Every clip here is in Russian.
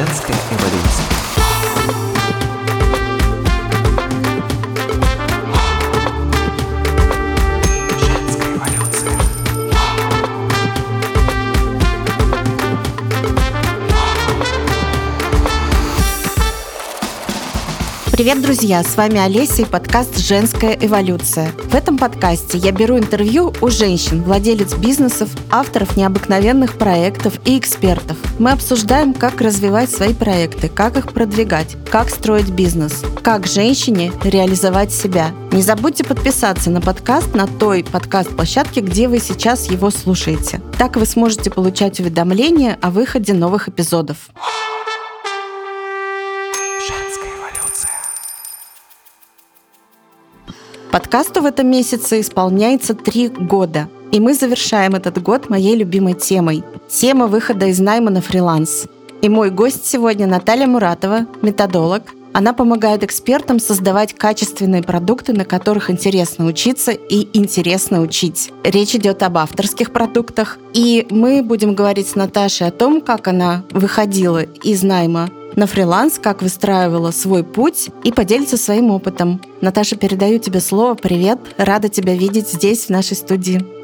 Женская эволюция. Привет, друзья! С вами Олеся и подкаст «Женская эволюция». В этом подкасте я беру интервью у женщин, владелец бизнесов, авторов необыкновенных проектов и экспертов. Мы обсуждаем, как развивать свои проекты, как их продвигать, как строить бизнес, как женщине реализовать себя. Не забудьте подписаться на подкаст на той подкаст-площадке, где вы сейчас его слушаете. Так вы сможете получать уведомления о выходе новых эпизодов. Подкасту в этом месяце исполняется три года. И мы завершаем этот год моей любимой темой. Тема выхода из найма на фриланс. И мой гость сегодня Наталья Муратова, методолог. Она помогает экспертам создавать качественные продукты, на которых интересно учиться и интересно учить. Речь идет об авторских продуктах. И мы будем говорить с Наташей о том, как она выходила из найма на фриланс, как выстраивала свой путь и поделится своим опытом. Наташа, передаю тебе слово. Привет. Рада тебя видеть здесь, в нашей студии.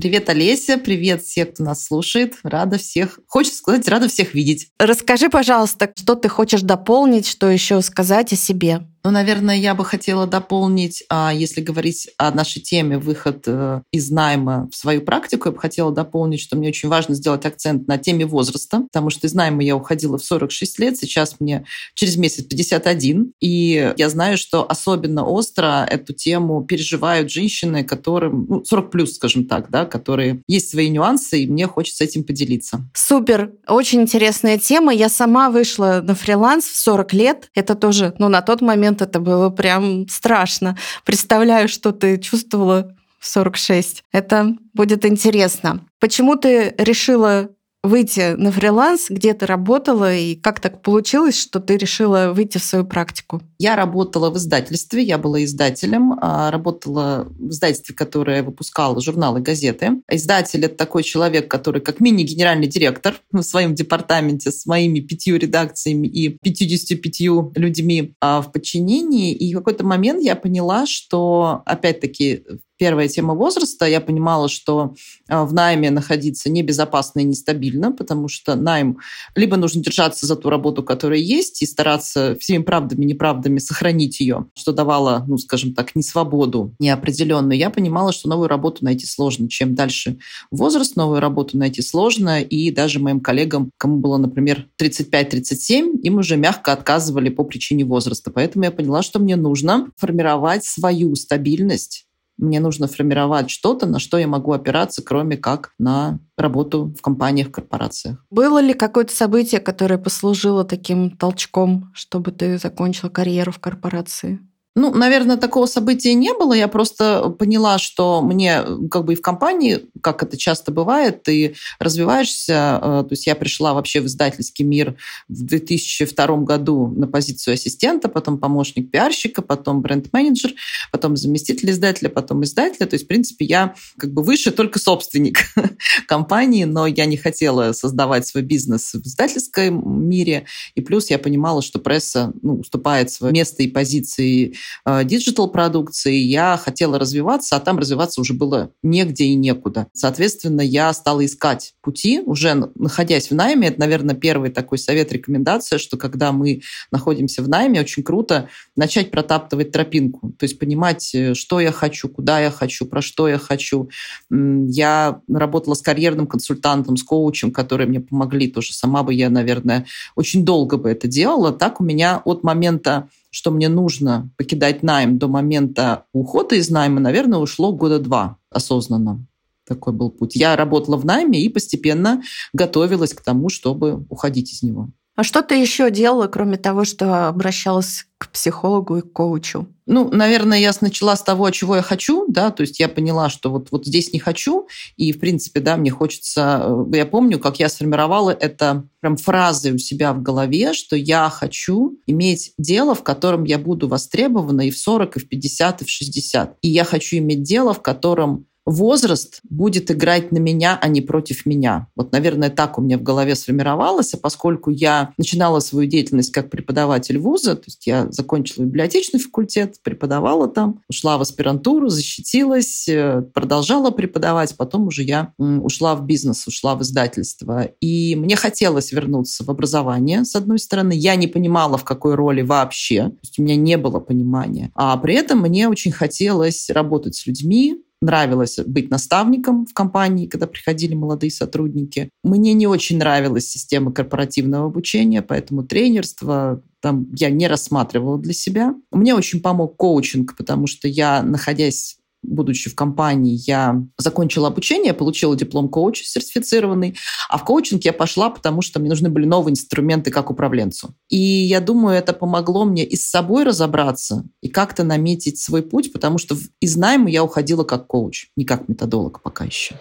Привет, Олеся, привет всех, кто нас слушает. Рада всех, хочется сказать, рада всех видеть. Расскажи, пожалуйста, что ты хочешь дополнить, что еще сказать о себе. Ну, наверное, я бы хотела дополнить, а, если говорить о нашей теме выход э, из найма в свою практику, я бы хотела дополнить, что мне очень важно сделать акцент на теме возраста, потому что из найма я уходила в 46 лет, сейчас мне через месяц 51, и я знаю, что особенно остро эту тему переживают женщины, которым ну, 40 плюс, скажем так, да, которые есть свои нюансы, и мне хочется этим поделиться. Супер, очень интересная тема. Я сама вышла на фриланс в 40 лет. Это тоже, ну, на тот момент это было прям страшно. Представляю, что ты чувствовала в 46. Это будет интересно. Почему ты решила выйти на фриланс, где ты работала, и как так получилось, что ты решила выйти в свою практику? Я работала в издательстве, я была издателем, а, работала в издательстве, которое выпускало журналы, газеты. Издатель — это такой человек, который как мини-генеральный директор в своем департаменте с моими пятью редакциями и 55 людьми а, в подчинении. И в какой-то момент я поняла, что, опять-таки, Первая тема возраста. Я понимала, что а, в найме находиться небезопасно и нестабильно, потому что найм либо нужно держаться за ту работу, которая есть, и стараться всеми правдами и неправдами сохранить ее, что давало, ну, скажем так, не свободу неопределенную. Я понимала, что новую работу найти сложно. Чем дальше возраст, новую работу найти сложно. И даже моим коллегам, кому было, например, 35-37, им уже мягко отказывали по причине возраста. Поэтому я поняла, что мне нужно формировать свою стабильность мне нужно формировать что-то, на что я могу опираться, кроме как на работу в компаниях, корпорациях. Было ли какое-то событие, которое послужило таким толчком, чтобы ты закончила карьеру в корпорации? Ну, наверное, такого события не было. Я просто поняла, что мне как бы и в компании, как это часто бывает, ты развиваешься. Э, то есть я пришла вообще в издательский мир в 2002 году на позицию ассистента, потом помощник пиарщика, потом бренд-менеджер, потом заместитель издателя, потом издателя. То есть, в принципе, я как бы выше только собственник компании, но я не хотела создавать свой бизнес в издательском мире. И плюс я понимала, что пресса ну, уступает свое место и позиции диджитал-продукции, я хотела развиваться, а там развиваться уже было негде и некуда. Соответственно, я стала искать пути, уже находясь в найме. Это, наверное, первый такой совет, рекомендация, что когда мы находимся в найме, очень круто начать протаптывать тропинку, то есть понимать, э, что я хочу, куда я хочу, про что я хочу. Я работала с карьерным консультантом, с коучем, которые мне помогли тоже. Сама бы я, наверное, очень долго бы это делала. Так у меня от момента что мне нужно покидать найм до момента ухода из найма, наверное, ушло года два осознанно. Такой был путь. Я работала в найме и постепенно готовилась к тому, чтобы уходить из него. А что ты еще делала, кроме того, что обращалась к психологу и к коучу? Ну, наверное, я начала с того, чего я хочу, да, то есть я поняла, что вот, вот здесь не хочу, и, в принципе, да, мне хочется... Э, я помню, как я сформировала это прям фразы у себя в голове, что я хочу иметь дело, в котором я буду востребована и в 40, и в 50, и в 60. И я хочу иметь дело, в котором возраст будет играть на меня, а не против меня. Вот, наверное, так у меня в голове сформировалось, а поскольку я начинала свою деятельность как преподаватель вуза, то есть я закончила библиотечный факультет, преподавала там, ушла в аспирантуру, защитилась, э, продолжала преподавать, потом уже я ушла в бизнес, ушла в издательство. И мне хотелось вернуться в образование, с одной стороны. Я не понимала, в какой роли вообще. То есть у меня не было понимания. А при этом мне очень хотелось работать с людьми, нравилось быть наставником в компании, когда приходили молодые сотрудники. Мне не очень нравилась система корпоративного обучения, поэтому тренерство там я не рассматривала для себя. Мне очень помог коучинг, потому что я, находясь будучи в компании, я закончила обучение, получила диплом коуча сертифицированный, а в коучинг я пошла, потому что мне нужны были новые инструменты как управленцу. И я думаю, это помогло мне и с собой разобраться, и как-то наметить свой путь, потому что из найма я уходила как коуч, не как методолог пока еще.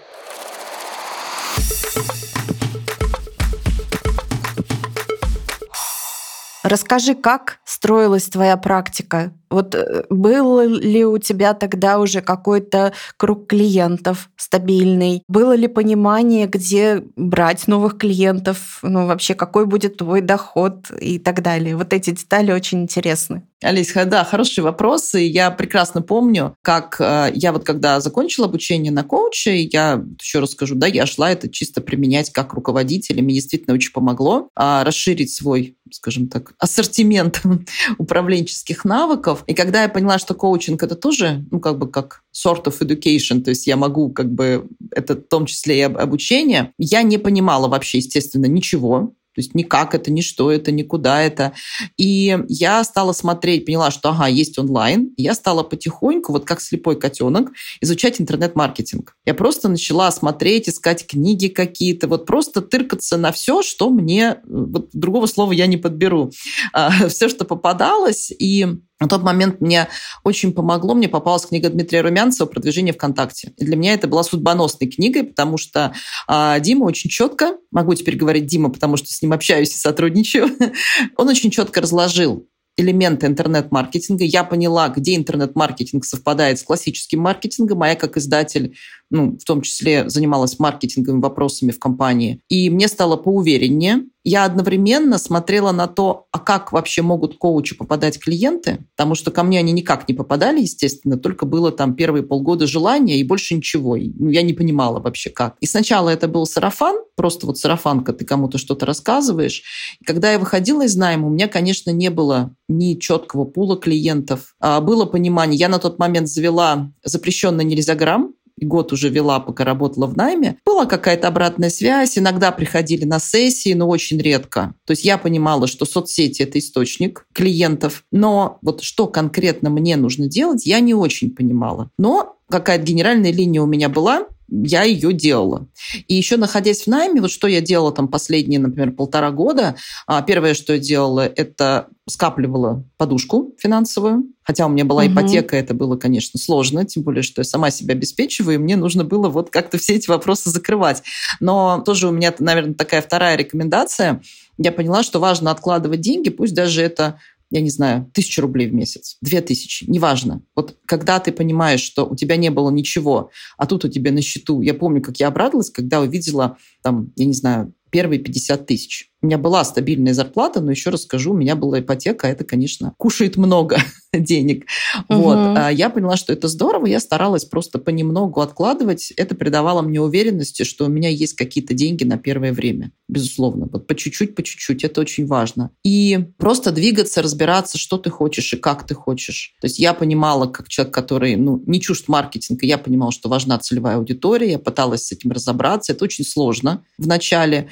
Расскажи, как строилась твоя практика? Вот э, был ли у тебя тогда уже какой-то круг клиентов стабильный? Было ли понимание, где брать новых клиентов? Ну, вообще, какой будет твой доход и так далее? Вот эти детали очень интересны. Олесь, да, хорошие вопросы. Я прекрасно помню, как э, я вот когда закончила обучение на коуче, я еще расскажу, да, я шла это чисто применять как руководитель, и мне действительно очень помогло а, расширить свой, скажем так, ассортимент управленческих навыков. И когда я поняла, что коучинг это тоже, ну, как бы как sort of education, то есть я могу как бы, это в том числе и обучение, я не понимала вообще, естественно, ничего то есть никак это, ни что это, никуда это. И я стала смотреть, поняла, что ага, есть онлайн. Я стала потихоньку, вот как слепой котенок, изучать интернет-маркетинг. Я просто начала смотреть, искать книги какие-то, вот просто тыркаться на все, что мне, вот другого слова я не подберу, а, все, что попадалось. И на тот момент мне очень помогло, мне попалась книга Дмитрия Румянцева «Продвижение ВКонтакте». И для меня это была судьбоносной книгой, потому что а, Дима очень четко, могу теперь говорить Дима, потому что с ним общаюсь и сотрудничаю, он очень четко разложил элементы интернет-маркетинга. Я поняла, где интернет-маркетинг совпадает с классическим маркетингом, а я как издатель, ну, в том числе занималась маркетинговыми вопросами в компании. И мне стало поувереннее. Я одновременно смотрела на то, а как вообще могут коучи попадать клиенты, потому что ко мне они никак не попадали, естественно, только было там первые полгода желания и больше ничего. Ну, я не понимала вообще как. И сначала это был сарафан, просто вот сарафанка, ты кому-то что-то рассказываешь. И когда я выходила из найма, у меня, конечно, не было ни четкого пула клиентов. А было понимание. Я на тот момент завела запрещенный нельзя грамм, год уже вела, пока работала в найме, была какая-то обратная связь, иногда приходили на сессии, но очень редко. То есть я понимала, что соцсети – это источник клиентов, но вот что конкретно мне нужно делать, я не очень понимала. Но какая-то генеральная линия у меня была, я ее делала. И еще находясь в найме, вот что я делала там последние, например, полтора года, а, первое, что я делала, это скапливала подушку финансовую. Хотя у меня была угу. ипотека, это было, конечно, сложно, тем более, что я сама себя обеспечиваю, и мне нужно было вот как-то все эти вопросы закрывать. Но тоже у меня, наверное, такая вторая рекомендация. Я поняла, что важно откладывать деньги, пусть даже это я не знаю, тысячу рублей в месяц, две тысячи, неважно. Вот когда ты понимаешь, что у тебя не было ничего, а тут у тебя на счету, я помню, как я обрадовалась, когда увидела там, я не знаю, первые 50 тысяч. У меня была стабильная зарплата, но еще раз скажу, у меня была ипотека, это, конечно, кушает много денег. Угу. Вот. А я поняла, что это здорово, я старалась просто понемногу откладывать. Это придавало мне уверенности, что у меня есть какие-то деньги на первое время. Безусловно. Вот по чуть-чуть, по чуть-чуть. Это очень важно. И просто двигаться, разбираться, что ты хочешь и как ты хочешь. То есть я понимала, как человек, который ну, не чужд маркетинга, я понимала, что важна целевая аудитория, я пыталась с этим разобраться. Это очень сложно в начале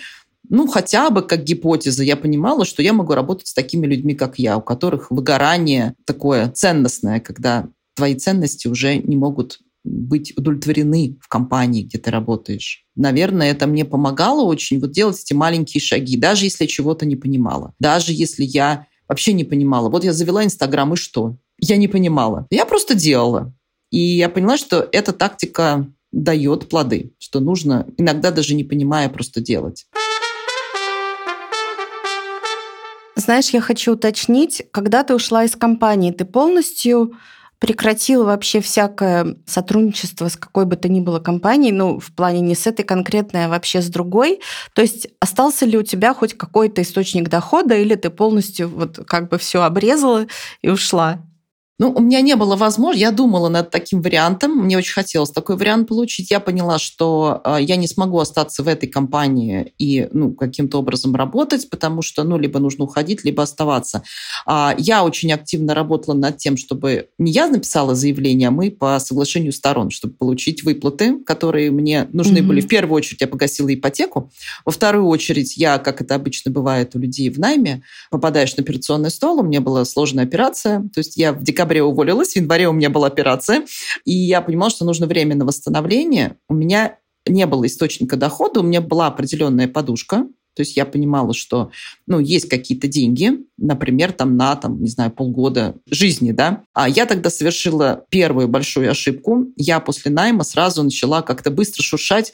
ну, хотя бы как гипотеза, я понимала, что я могу работать с такими людьми, как я, у которых выгорание такое ценностное, когда твои ценности уже не могут быть удовлетворены в компании, где ты работаешь. Наверное, это мне помогало очень вот делать эти маленькие шаги, даже если я чего-то не понимала, даже если я вообще не понимала. Вот я завела Инстаграм, и что? Я не понимала. Я просто делала. И я поняла, что эта тактика дает плоды, что нужно иногда даже не понимая просто делать. Знаешь, я хочу уточнить, когда ты ушла из компании, ты полностью прекратила вообще всякое сотрудничество с какой бы то ни было компанией, ну, в плане не с этой конкретной, а вообще с другой. То есть остался ли у тебя хоть какой-то источник дохода, или ты полностью вот как бы все обрезала и ушла? Ну, у меня не было возможности, я думала над таким вариантом, мне очень хотелось такой вариант получить. Я поняла, что э, я не смогу остаться в этой компании и ну, каким-то образом работать, потому что ну, либо нужно уходить, либо оставаться. А я очень активно работала над тем, чтобы не я написала заявление, а мы по соглашению сторон, чтобы получить выплаты, которые мне нужны mm-hmm. были. В первую очередь я погасила ипотеку, во вторую очередь я, как это обычно бывает у людей в найме, попадаешь на операционный стол, у меня была сложная операция, то есть я в декабре декабре уволилась, в январе у меня была операция, и я понимала, что нужно время на восстановление. У меня не было источника дохода, у меня была определенная подушка, то есть я понимала, что ну, есть какие-то деньги, например, там на, там, не знаю, полгода жизни, да. А я тогда совершила первую большую ошибку. Я после найма сразу начала как-то быстро шуршать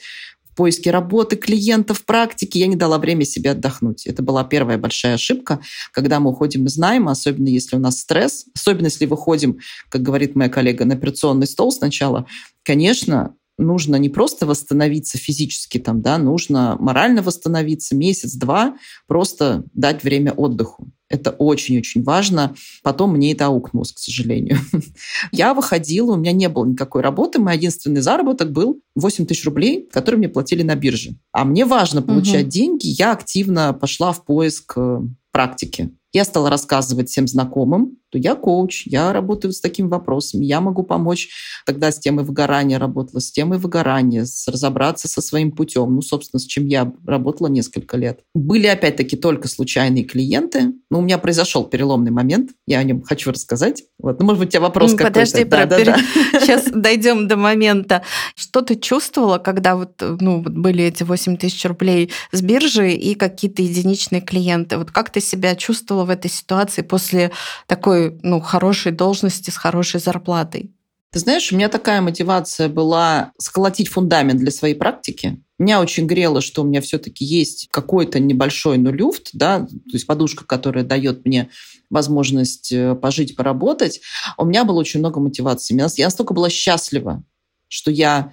поиске работы, клиентов, практики. Я не дала время себе отдохнуть. Это была первая большая ошибка, когда мы уходим из найма, особенно если у нас стресс, особенно если выходим, как говорит моя коллега, на операционный стол сначала. Конечно, нужно не просто восстановиться физически, там, да, нужно морально восстановиться месяц-два, просто дать время отдыху. Это очень-очень важно. Потом мне это аукнулось, к сожалению. Я выходила, у меня не было никакой работы. Мой единственный заработок был 8 тысяч рублей, которые мне платили на бирже. А мне важно получать угу. деньги. Я активно пошла в поиск э, практики. Я стала рассказывать всем знакомым, что я коуч, я работаю с такими вопросами, я могу помочь тогда с темой выгорания работала, с темой выгорания, с, разобраться со своим путем, ну, собственно, с чем я работала несколько лет. Были, опять-таки, только случайные клиенты, но у меня произошел переломный момент, я о нем хочу рассказать. Вот, ну, может быть, у тебя вопрос ну, какой-то. Подожди, да, да, да. сейчас дойдем до момента. Что ты чувствовала, когда вот, ну, были эти 8 тысяч рублей с биржи и какие-то единичные клиенты? Вот как ты себя чувствовала в этой ситуации после такой ну, хорошей должности с хорошей зарплатой? Ты знаешь, у меня такая мотивация была сколотить фундамент для своей практики. Меня очень грело, что у меня все-таки есть какой-то небольшой, ну, люфт, да, то есть подушка, которая дает мне возможность э, пожить, поработать. У меня было очень много мотивации. Я настолько была счастлива, что я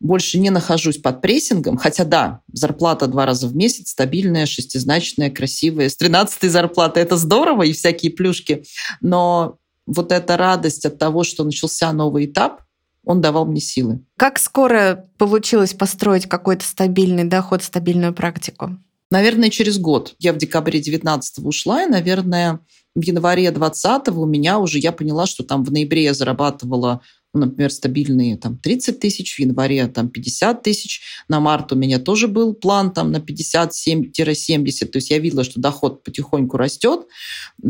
больше не нахожусь под прессингом, хотя да, зарплата два раза в месяц, стабильная, шестизначная, красивая. С 13 зарплаты это здорово и всякие плюшки, но вот эта радость от того, что начался новый этап, он давал мне силы. Как скоро получилось построить какой-то стабильный доход, стабильную практику? Наверное, через год. Я в декабре 19 ушла, и, наверное, в январе 20 у меня уже, я поняла, что там в ноябре я зарабатывала например, стабильные там 30 тысяч, в январе там 50 тысяч, на март у меня тоже был план там на 57-70, то есть я видела, что доход потихоньку растет,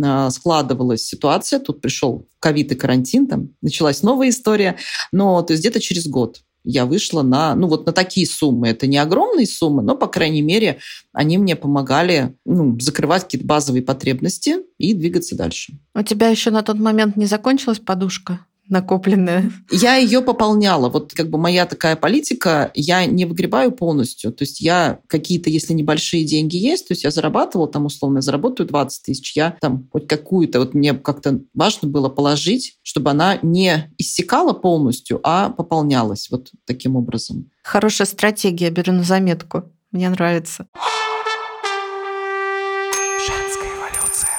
а, складывалась ситуация, тут пришел ковид и карантин, там началась новая история, но то есть где-то через год я вышла на, ну вот на такие суммы. Это не огромные суммы, но, по крайней мере, они мне помогали ну, закрывать какие-то базовые потребности и двигаться дальше. У тебя еще на тот момент не закончилась подушка? Накопленная? Я ее пополняла. Вот как бы моя такая политика, я не выгребаю полностью. То есть я какие-то, если небольшие деньги есть, то есть я зарабатывала там условно, я заработаю 20 тысяч, я там хоть какую-то, вот мне как-то важно было положить, чтобы она не иссякала полностью, а пополнялась вот таким образом. Хорошая стратегия, беру на заметку. Мне нравится. Женская эволюция.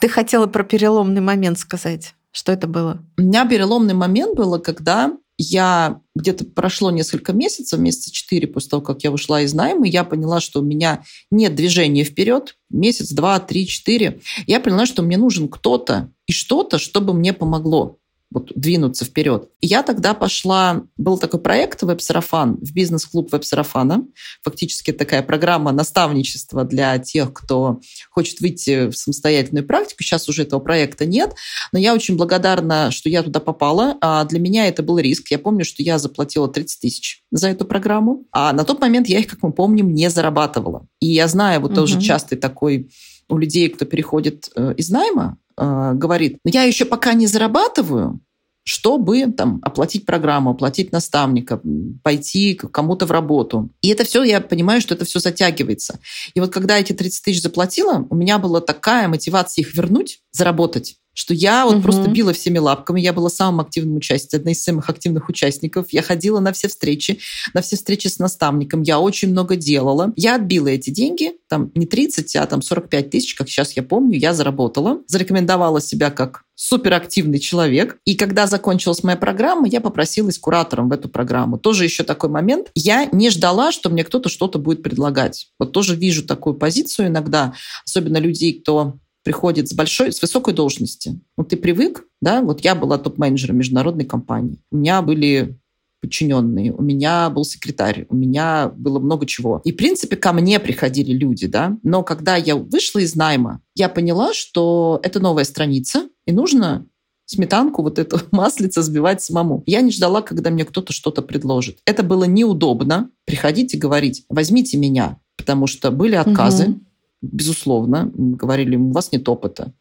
Ты хотела про переломный момент сказать. Что это было? У меня переломный момент было, когда я где-то прошло несколько месяцев, месяца четыре после того, как я ушла из найма, я поняла, что у меня нет движения вперед, месяц, два, три, четыре. Я поняла, что мне нужен кто-то и что-то, чтобы мне помогло вот, двинуться вперед. И я тогда пошла, был такой проект «Веб-сарафан» в бизнес-клуб «Веб-сарафана». Фактически такая программа наставничества для тех, кто хочет выйти в самостоятельную практику. Сейчас уже этого проекта нет, но я очень благодарна, что я туда попала. А для меня это был риск. Я помню, что я заплатила 30 тысяч за эту программу, а на тот момент я их, как мы помним, не зарабатывала. И я знаю, вот угу. тоже частый такой у людей, кто переходит э, из найма, э, говорит, но я еще пока не зарабатываю, чтобы там, оплатить программу, оплатить наставника, пойти кому-то в работу. И это все, я понимаю, что это все затягивается. И вот когда эти 30 тысяч заплатила, у меня была такая мотивация их вернуть, заработать. Что я вот Мгм. просто била всеми лапками. Я была самым активным участником, одной из самых активных участников. Я ходила на все встречи, на все встречи с наставником. Я очень много делала. Я отбила эти деньги, там не 30, а там 45 тысяч, как сейчас я помню, я заработала. Зарекомендовала себя как суперактивный человек. И когда закончилась моя программа, я попросилась куратором в эту программу. Тоже еще такой момент. Я не ждала, что мне кто-то что-то будет предлагать. Вот тоже вижу такую позицию иногда, особенно людей, кто приходит с большой, с высокой должности. Вот ты привык, да, вот я была топ-менеджером международной компании. У меня были подчиненные, у меня был секретарь, у меня было много чего. И, в принципе, ко мне приходили люди, да. Но когда я вышла из найма, я поняла, что это новая страница, и нужно сметанку, вот эту маслица сбивать самому. Я не ждала, когда мне кто-то что-то предложит. Это было неудобно приходить и говорить, возьмите меня, потому что были отказы, Мгм. Безусловно. Говорили, у вас нет опыта,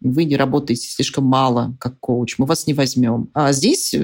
вы не работаете слишком мало как коуч, мы вас не возьмем. А здесь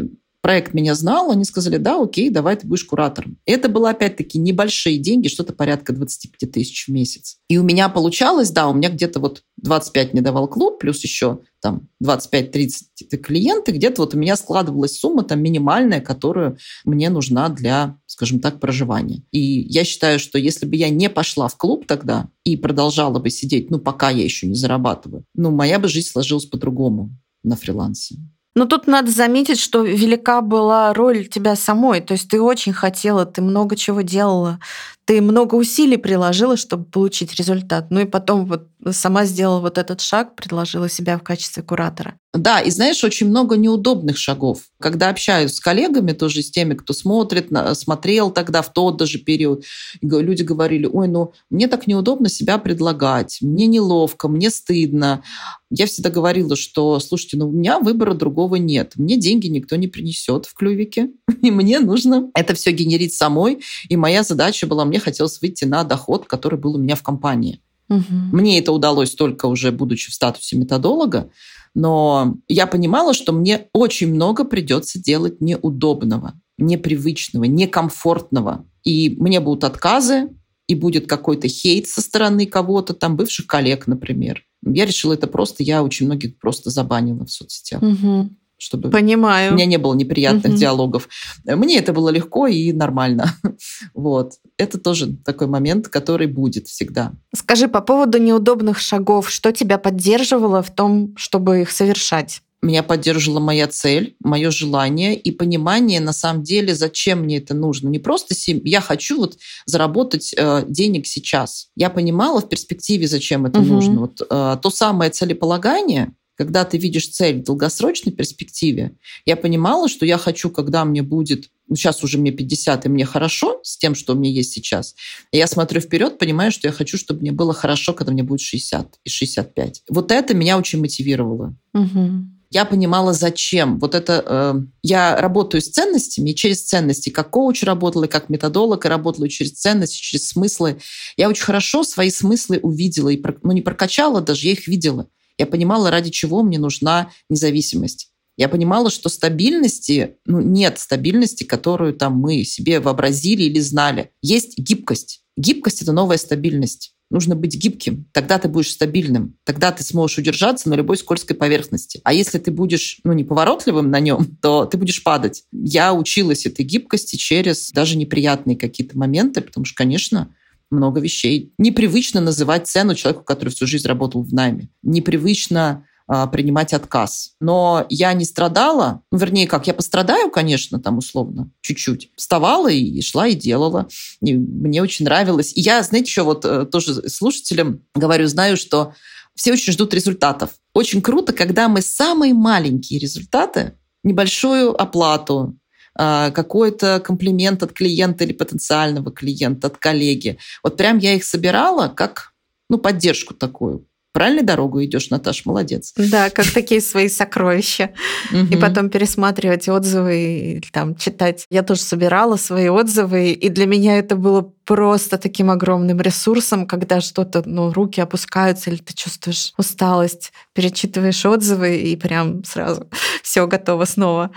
проект меня знал, они сказали, да, окей, давай ты будешь куратором. Это было, опять-таки, небольшие деньги, что-то порядка 25 тысяч в месяц. И у меня получалось, да, у меня где-то вот 25 мне давал клуб, плюс еще там 25-30 это клиенты, где-то вот у меня складывалась сумма там минимальная, которую мне нужна для, скажем так, проживания. И я считаю, что если бы я не пошла в клуб тогда и продолжала бы сидеть, ну, пока я еще не зарабатываю, ну, моя бы жизнь сложилась по-другому на фрилансе. Но тут надо заметить, что велика была роль тебя самой. То есть ты очень хотела, ты много чего делала, ты много усилий приложила, чтобы получить результат. Ну и потом вот сама сделала вот этот шаг, предложила себя в качестве куратора. Да, и знаешь, очень много неудобных шагов. Когда общаюсь с коллегами, тоже с теми, кто смотрит, смотрел тогда в тот даже период, люди говорили, ой, ну мне так неудобно себя предлагать, мне неловко, мне стыдно. Я всегда говорила, что, слушайте, ну у меня выбора другого нет. Мне деньги никто не принесет в клювике, и мне нужно это все генерить самой. И моя задача была, мне хотелось выйти на доход, который был у меня в компании. Мгм. Мне это удалось только уже будучи в статусе методолога, но я понимала, что мне очень много придется делать неудобного, непривычного, некомфортного. И мне будут отказы, и будет какой-то хейт со стороны кого-то, там бывших коллег, например. Я решила это просто, я очень многих просто забанила в соцсетях, Мгм. Чтобы Понимаю. у меня не было неприятных Мгм. диалогов. Мне это было легко и нормально. Вот. Это тоже такой момент, который будет всегда. Скажи по поводу неудобных шагов, что тебя поддерживало в том, чтобы их совершать? Меня поддерживала моя цель, мое желание и понимание, на самом деле, зачем мне это нужно. Не просто сем- я хочу вот заработать э, денег сейчас. Я понимала в перспективе, зачем это Мгм. нужно. Вот э, то самое целеполагание, когда ты видишь цель в долгосрочной перспективе, я понимала, что я хочу, когда мне будет, ну, сейчас уже мне 50, и мне хорошо с тем, что у меня есть сейчас. И я смотрю вперед, понимаю, что я хочу, чтобы мне было хорошо, когда мне будет 60 и 65. Вот это меня очень мотивировало Мгм. я понимала, зачем. Вот это э, я работаю с ценностями, и через ценности, как коуч работала, и как методолог, и работала через ценности, через смыслы. Я очень хорошо свои смыслы увидела, и, ну, не прокачала даже, я их видела. Я понимала, ради чего мне нужна независимость. Я понимала, что стабильности, ну, нет стабильности, которую там мы себе вообразили или знали. Есть гибкость. Гибкость – это новая стабильность. Нужно быть гибким, тогда ты будешь стабильным, тогда ты сможешь удержаться на любой скользкой поверхности. А если ты будешь ну, неповоротливым на нем, то ты будешь падать. Я училась этой гибкости через даже неприятные какие-то моменты, потому что, конечно, много вещей. Непривычно называть цену человеку, который всю жизнь работал в найме. Непривычно а, принимать отказ. Но я не страдала, ну, вернее, как, я пострадаю, конечно, там условно, чуть-чуть. Вставала и шла и делала. И мне очень нравилось. И я, знаете, еще вот э, тоже слушателям говорю, знаю, что все очень ждут результатов. Очень круто, когда мы самые маленькие результаты, небольшую оплату, какой-то комплимент от клиента или потенциального клиента, от коллеги. Вот прям я их собирала как ну, поддержку такую. Правильной дорогу идешь, Наташ, молодец. Да, как такие свои сокровища. И потом пересматривать отзывы, и там читать. Я тоже собирала свои отзывы, и для меня это было просто таким огромным ресурсом, когда что-то, ну, руки опускаются, или ты чувствуешь усталость, перечитываешь отзывы, и прям сразу все готово снова.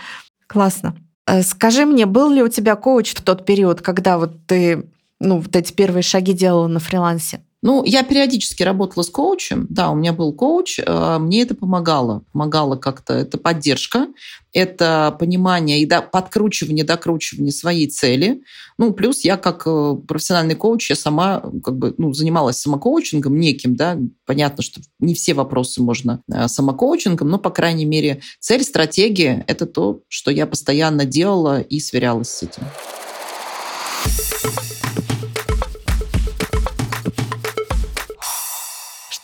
Классно. Э, Скажи мне, был ли у тебя коуч в тот период, когда вот ты ну, вот эти первые шаги делала на фрилансе? Ну, я периодически работала с коучем. Да, у меня был коуч. Э, мне это помогало. Помогало как-то. Это поддержка, это понимание и подкручивание, докручивание своей цели. Ну, плюс я как э, профессиональный коуч, я сама как бы ну, занималась самокоучингом неким, да. Понятно, что не все вопросы можно э, самокоучингом, но, по крайней мере, цель, стратегия – это то, что я постоянно делала и сверялась с этим.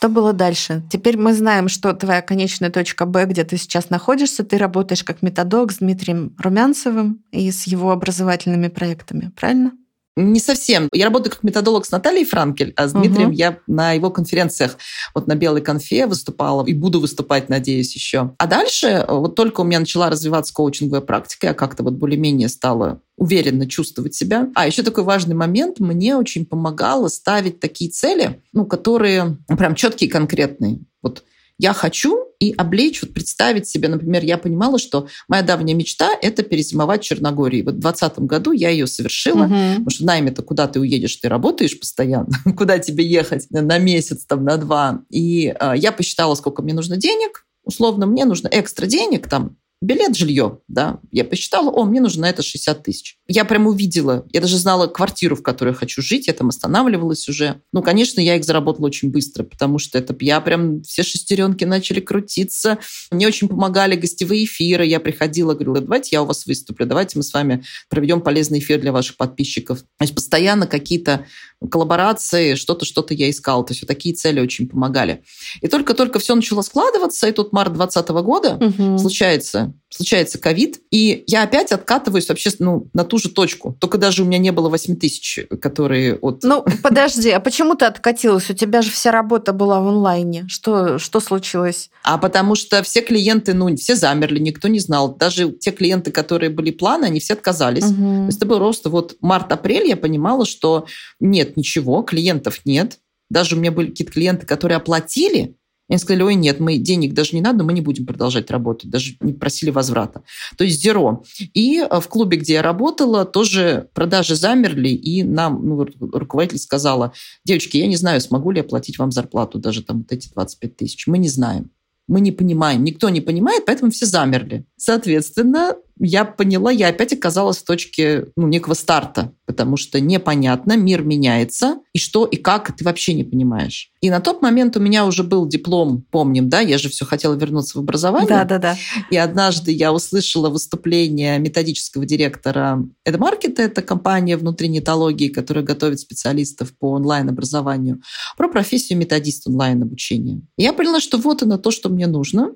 Что было дальше? Теперь мы знаем, что твоя конечная точка Б, где ты сейчас находишься, ты работаешь как методолог с Дмитрием Румянцевым и с его образовательными проектами, правильно? Не совсем. Я работаю как методолог с Натальей Франкель, а с Дмитрием угу. я на его конференциях вот на Белой конфе выступала и буду выступать, надеюсь, еще. А дальше, вот только у меня начала развиваться коучинговая практика, я как-то вот более-менее стала уверенно чувствовать себя. А еще такой важный момент, мне очень помогало ставить такие цели, ну, которые прям четкие и конкретные. Вот я хочу и облечь, вот представить себе, например, я понимала, что моя давняя мечта – это перезимовать в Черногории. Вот в 2020 году я ее совершила, угу. потому что найме-то куда ты уедешь, ты работаешь постоянно, куда тебе ехать на месяц, там, на два. И э, я посчитала, сколько мне нужно денег, условно, мне нужно экстра денег, там, билет, жилье, да. Я посчитала, о, мне нужно на это 60 тысяч. Я прям увидела, я даже знала квартиру, в которой я хочу жить, я там останавливалась уже. Ну, конечно, я их заработала очень быстро, потому что это я прям, все шестеренки начали крутиться. Мне очень помогали гостевые эфиры. Я приходила, говорила, давайте я у вас выступлю, давайте мы с вами проведем полезный эфир для ваших подписчиков. То есть постоянно какие-то коллаборации, что-то, что-то я искала. То есть вот такие цели очень помогали. И только-только все начало складываться, и тут март 2020 года угу. случается случается ковид, и я опять откатываюсь вообще ну, на ту же точку. Только даже у меня не было 8 тысяч, которые от... Ну, подожди, а почему ты откатилась? У тебя же вся работа была в онлайне. Что, что случилось? А потому что все клиенты, ну, все замерли, никто не знал. Даже те клиенты, которые были планы, они все отказались. Угу. То есть это был просто вот март-апрель, я понимала, что нет ничего, клиентов нет. Даже у меня были какие-то клиенты, которые оплатили, они сказали, ой, нет, мы денег даже не надо, мы не будем продолжать работать, даже не просили возврата. То есть зеро. И э, в клубе, где я работала, тоже продажи замерли, и нам ну, руководитель сказала, девочки, я не знаю, смогу ли я платить вам зарплату, даже там вот эти 25 тысяч. Мы не знаем. Мы не понимаем, никто не понимает, поэтому все замерли. Соответственно, я поняла, я опять оказалась в точке ну, некого старта, потому что непонятно, мир меняется, и что, и как, ты вообще не понимаешь. И на тот момент у меня уже был диплом, помним, да, я же все хотела вернуться в образование. Да, да, да. И однажды я услышала выступление методического директора Эдмаркета, это компания внутри нетологии, которая готовит специалистов по онлайн-образованию, про профессию методист онлайн-обучения. Я поняла, что вот оно то, что мне нужно,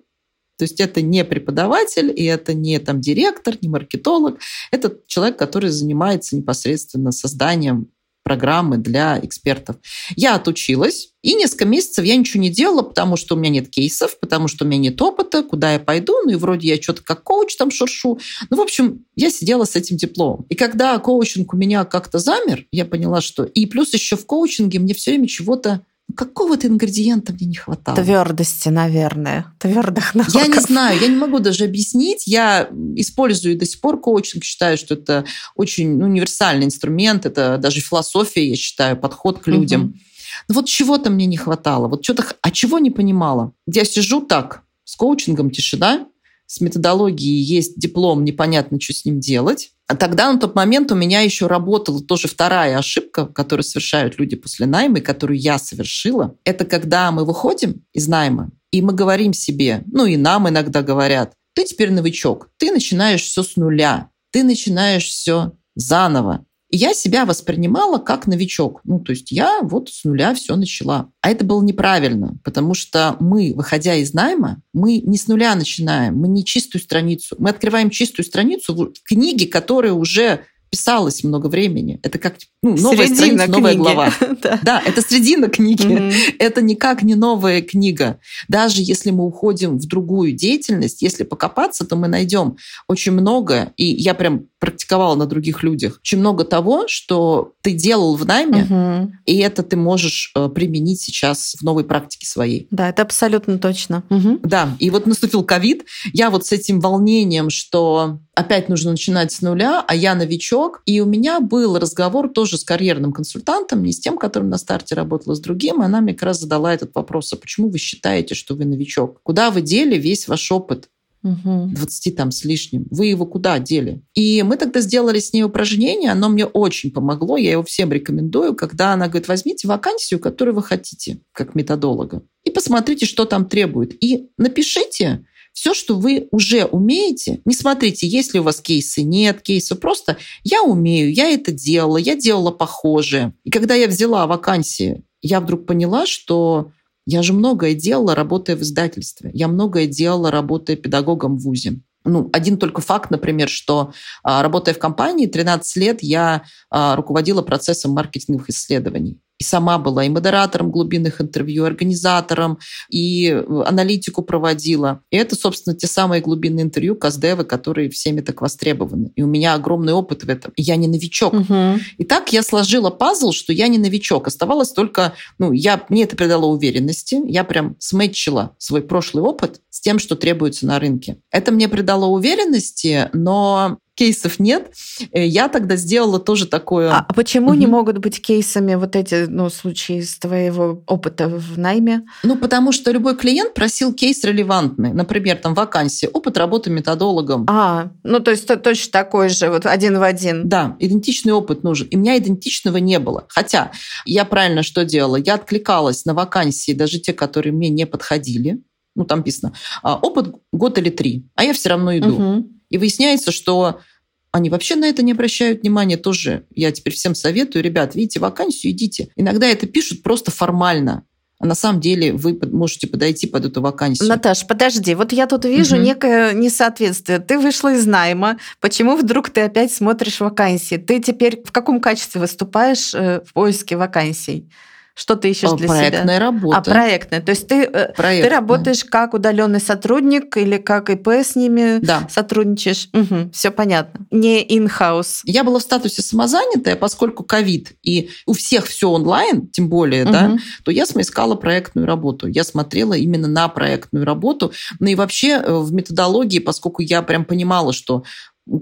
то есть это не преподаватель, и это не там директор, не маркетолог. Это человек, который занимается непосредственно созданием программы для экспертов. Я отучилась, и несколько месяцев я ничего не делала, потому что у меня нет кейсов, потому что у меня нет опыта, куда я пойду, ну и вроде я что-то как коуч там шуршу. Ну, в общем, я сидела с этим дипломом. И когда коучинг у меня как-то замер, я поняла, что... И плюс еще в коучинге мне все время чего-то какого-то ингредиента мне не хватало. Твердости, наверное. Твердых навыков. Я не знаю, я не могу даже объяснить. Я использую до сих пор коучинг, считаю, что это очень ну, универсальный инструмент, это даже философия, я считаю, подход к людям. Угу. Но вот чего-то мне не хватало, вот что-то, а чего не понимала. Я сижу так, с коучингом тишина, с методологией есть диплом, непонятно, что с ним делать. А тогда на тот момент у меня еще работала тоже вторая ошибка, которую совершают люди после найма, и которую я совершила. Это когда мы выходим из найма, и мы говорим себе, ну и нам иногда говорят, ты теперь новичок, ты начинаешь все с нуля, ты начинаешь все заново. Я себя воспринимала как новичок. Ну, то есть я вот с нуля все начала. А это было неправильно, потому что мы, выходя из найма, мы не с нуля начинаем, мы не чистую страницу. Мы открываем чистую страницу в книге, которая уже писалось много времени. Это как ну, новая Средина страница, книги. новая глава. да. да, это средина книги. Mm-hmm. Это никак не новая книга. Даже если мы уходим в другую деятельность, если покопаться, то мы найдем очень много, и я прям практиковала на других людях, очень много того, что ты делал в найме, Мгм. и это ты можешь э, применить сейчас в новой практике своей. Да, это абсолютно точно. Мгм. Да, и вот наступил ковид. Я вот с этим волнением, что опять нужно начинать с нуля, а я новичок. И у меня был разговор тоже с карьерным консультантом, не с тем, которым на старте работала, с другим. И она мне как раз задала этот вопрос, а почему вы считаете, что вы новичок? Куда вы дели весь ваш опыт? Мгм. 20 там с лишним. Вы его куда дели? И мы тогда сделали с ней упражнение, оно мне очень помогло, я его всем рекомендую, когда она говорит, возьмите вакансию, которую вы хотите, как методолога, и посмотрите, что там требует. И напишите все, что вы уже умеете. Не смотрите, есть ли у вас кейсы, нет кейсов. Просто я умею, я это делала, я делала похожее. И когда я взяла вакансии, я вдруг поняла, что я же многое делала, работая в издательстве. Я многое делала, работая педагогом в ВУЗе. Ну, один только факт, например, что а, работая в компании 13 лет, я а, руководила процессом маркетинговых исследований. И сама была и модератором глубинных интервью, и организатором, и э, аналитику проводила. И это, собственно, те самые глубинные интервью Каздевы, которые всеми так востребованы. И у меня огромный опыт в этом. И я не новичок. Мгм. И так я сложила пазл, что я не новичок. Оставалось только, ну, я, мне это придало уверенности. Я прям сметчила свой прошлый опыт с тем, что требуется на рынке. Это мне придало уверенности, но кейсов нет. Э, Я тогда сделала тоже такое... А почему не Мгм. могут быть кейсами вот эти ну, случаи из твоего опыта в найме? Ну, потому что любой клиент просил кейс релевантный. Например, там вакансия, опыт работы методологом. А, ну то есть то- точно такой же, вот один в один. Да, идентичный опыт нужен. И у меня идентичного не было. Хотя я правильно что делала? Я откликалась на вакансии, даже те, которые мне не подходили. Ну, там написано, а, опыт год или три, а я все равно иду. Мгм. И выясняется, что они вообще на это не обращают внимания тоже. Я теперь всем советую, ребят, видите вакансию, идите. Иногда это пишут просто формально. А на самом деле вы можете подойти под эту вакансию. Наташ, подожди, вот я тут вижу Мгм. некое несоответствие. Ты вышла из найма, почему вдруг ты опять смотришь вакансии? Ты теперь в каком качестве выступаешь э, в поиске вакансий? Что ты ищешь для Проектная себя? работа. А, проектная. То есть ты, э, ты Проектная. работаешь как удаленный сотрудник или как ИП с ними Да. сотрудничаешь? все понятно. Не in-house. Я была в статусе самозанятая, поскольку ковид, и у всех все онлайн, тем более, да, Мгм. то я искала проектную работу. Я смотрела именно на проектную работу. Ну и вообще э, в методологии, поскольку я прям понимала, что